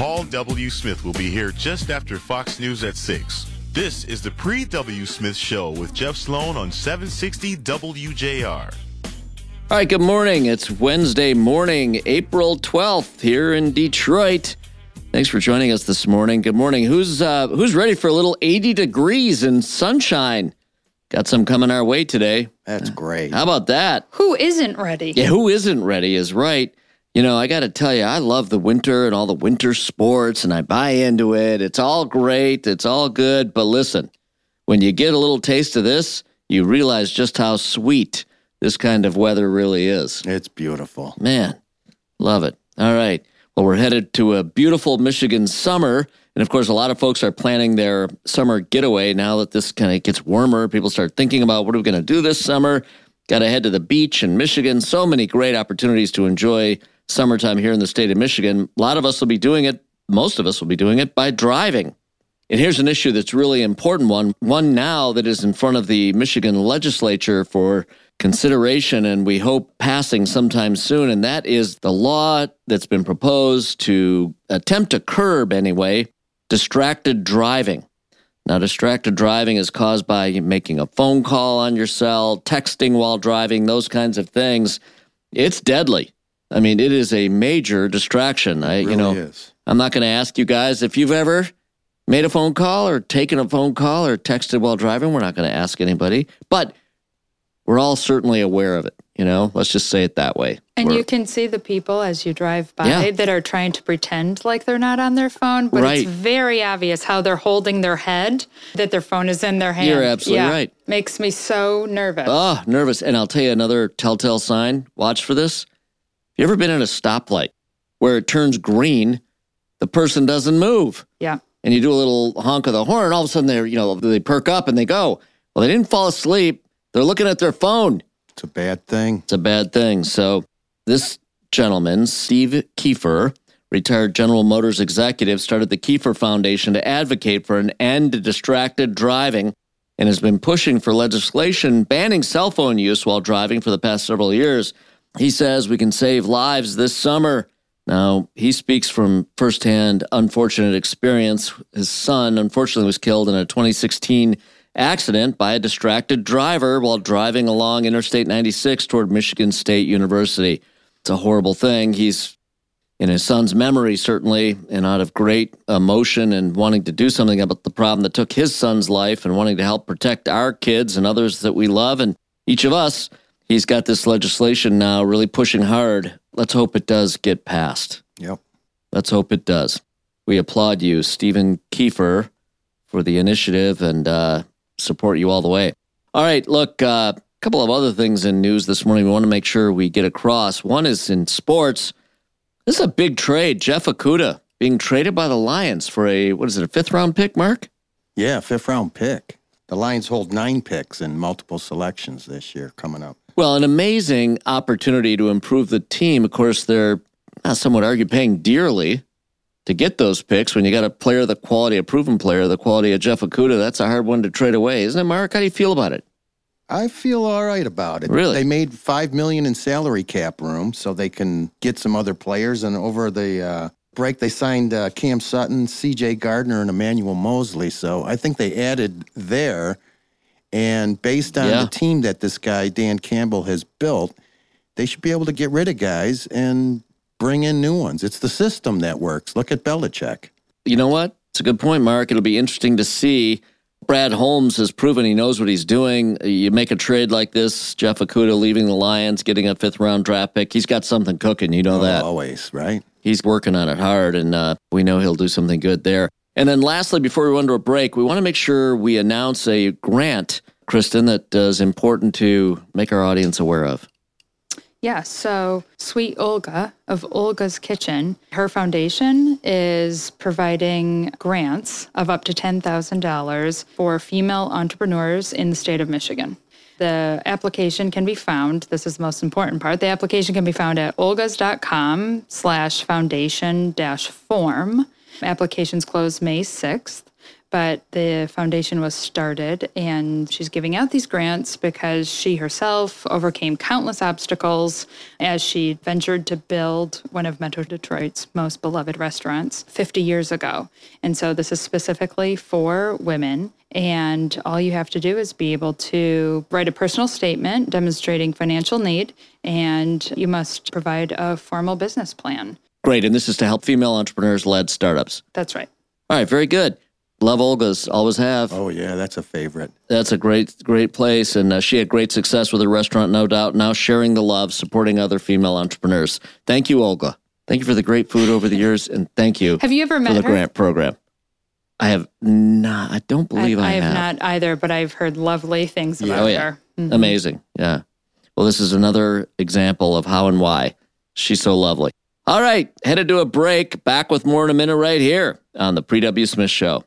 Paul W. Smith will be here just after Fox News at 6. This is the Pre W. Smith Show with Jeff Sloan on 760 WJR. All right, good morning. It's Wednesday morning, April 12th here in Detroit. Thanks for joining us this morning. Good morning. Who's uh, who's ready for a little 80 degrees and sunshine? Got some coming our way today. That's great. How about that? Who isn't ready? Yeah, who isn't ready is right. You know, I got to tell you, I love the winter and all the winter sports, and I buy into it. It's all great, it's all good. But listen, when you get a little taste of this, you realize just how sweet this kind of weather really is. It's beautiful. Man, love it. All right. Well, we're headed to a beautiful Michigan summer. And of course, a lot of folks are planning their summer getaway now that this kind of gets warmer. People start thinking about what are we going to do this summer? Got to head to the beach in Michigan. So many great opportunities to enjoy summertime here in the state of Michigan. A lot of us will be doing it, most of us will be doing it by driving. And here's an issue that's really important one, one now that is in front of the Michigan legislature for consideration and we hope passing sometime soon. And that is the law that's been proposed to attempt to curb, anyway, distracted driving. Now, distracted driving is caused by making a phone call on your cell, texting while driving, those kinds of things. It's deadly. I mean, it is a major distraction. I, really you know, is. I'm not going to ask you guys if you've ever made a phone call or taken a phone call or texted while driving. We're not going to ask anybody, but we're all certainly aware of it. You know, let's just say it that way. And We're- you can see the people as you drive by Yeah. that are trying to pretend like they're not on their phone, but Right. it's very obvious how they're holding their head that their phone is in their hand. You're absolutely Yeah. right. Makes me so nervous. Oh, nervous. And I'll tell you another telltale sign. Watch for this. You ever been in a stoplight where it turns green, the person doesn't move, yeah. and you do a little honk of the horn, all of a sudden they're, you know, they perk up and they go. Well, they didn't fall asleep. They're looking at their phone. It's a bad thing. It's a bad thing. So this gentleman, Steve Kiefer, retired General Motors executive, started the Kiefer Foundation to advocate for an end to distracted driving and has been pushing for legislation banning cell phone use while driving for the past several years. He says we can save lives this summer. Now, he speaks from firsthand unfortunate experience. His son, unfortunately, was killed in a 2016 accident by a distracted driver while driving along Interstate 96 toward Michigan State University. It's a horrible thing. He's in his son's memory, certainly, and out of great emotion and wanting to do something about the problem that took his son's life and wanting to help protect our kids and others that we love and each of us. He's got this legislation now really pushing hard. Let's hope it does get passed. Yep. Let's hope it does. We applaud you, Stephen Kiefer, for the initiative and uh, support you all the way. All right, look, a uh, couple of other things in news this morning we want to make sure we get across. One is in sports. This is a big trade. Jeff Okudah being traded by the Lions for a, what is it, a fifth round pick, Mark? Yeah, fifth round pick. The Lions hold nine picks in multiple selections this year coming up. Well, an amazing opportunity to improve the team. Of course, they're, some would argue, paying dearly to get those picks when you got a player, the quality, a proven player, the quality of Jeff Okudah. That's a hard one to trade away, isn't it, Mark? How do you feel about it? I feel all right about it. Really? They made five million in salary cap room so they can get some other players. And over the uh, break, they signed uh, Cam Sutton, C.J. Gardner, and Emmanuel Moseley. So I think they added there. And based on Yeah. the team that this guy Dan Campbell has built, they should be able to get rid of guys and bring in new ones. It's the system that works. Look at Belichick. You know what? It's a good point, Mark. It'll be interesting to see. Brad Holmes has proven he knows what he's doing. You make a trade like this, Jeff Okudah leaving the Lions, getting a fifth round draft pick. He's got something cooking. You know that. always right. He's working on it hard, and uh, we know he'll do something good there. And then, lastly, before we run to a break, we want to make sure we announce a grant, Kristin, that uh, important to make our audience aware of. Yeah, so Sweet Olga of Olga's Kitchen, her foundation is providing grants of up to $10,000 for female entrepreneurs in the state of Michigan. The application can be found, this is the most important part, the application can be found at olgas.com slash foundation dash form. Applications close May 6th. but the foundation was started and she's giving out these grants because she herself overcame countless obstacles as she ventured to build one of Metro Detroit's most beloved restaurants 50 years ago. And so this is specifically for women. And all you have to do is be able to write a personal statement demonstrating financial need, and you must provide a formal business plan. Great. And this is to help female entrepreneurs led startups. That's right. All right. Very good. Love Olga's. Always have. Oh, yeah, that's a favorite. That's a great, great place. And uh, she had great success with her restaurant, no doubt. Now sharing the love, supporting other female entrepreneurs. Thank you, Olga. Thank you for the great food over the years. And thank you Have you ever met for met the her? grant program. I have not, I don't believe I, I have not either, but I've heard lovely things about Oh, yeah. her. Mhm. Amazing. Yeah. Well, this is another example of how and why she's so lovely. All right. Headed to a break. Back with more in a minute right here on the Pre W. Smith Show.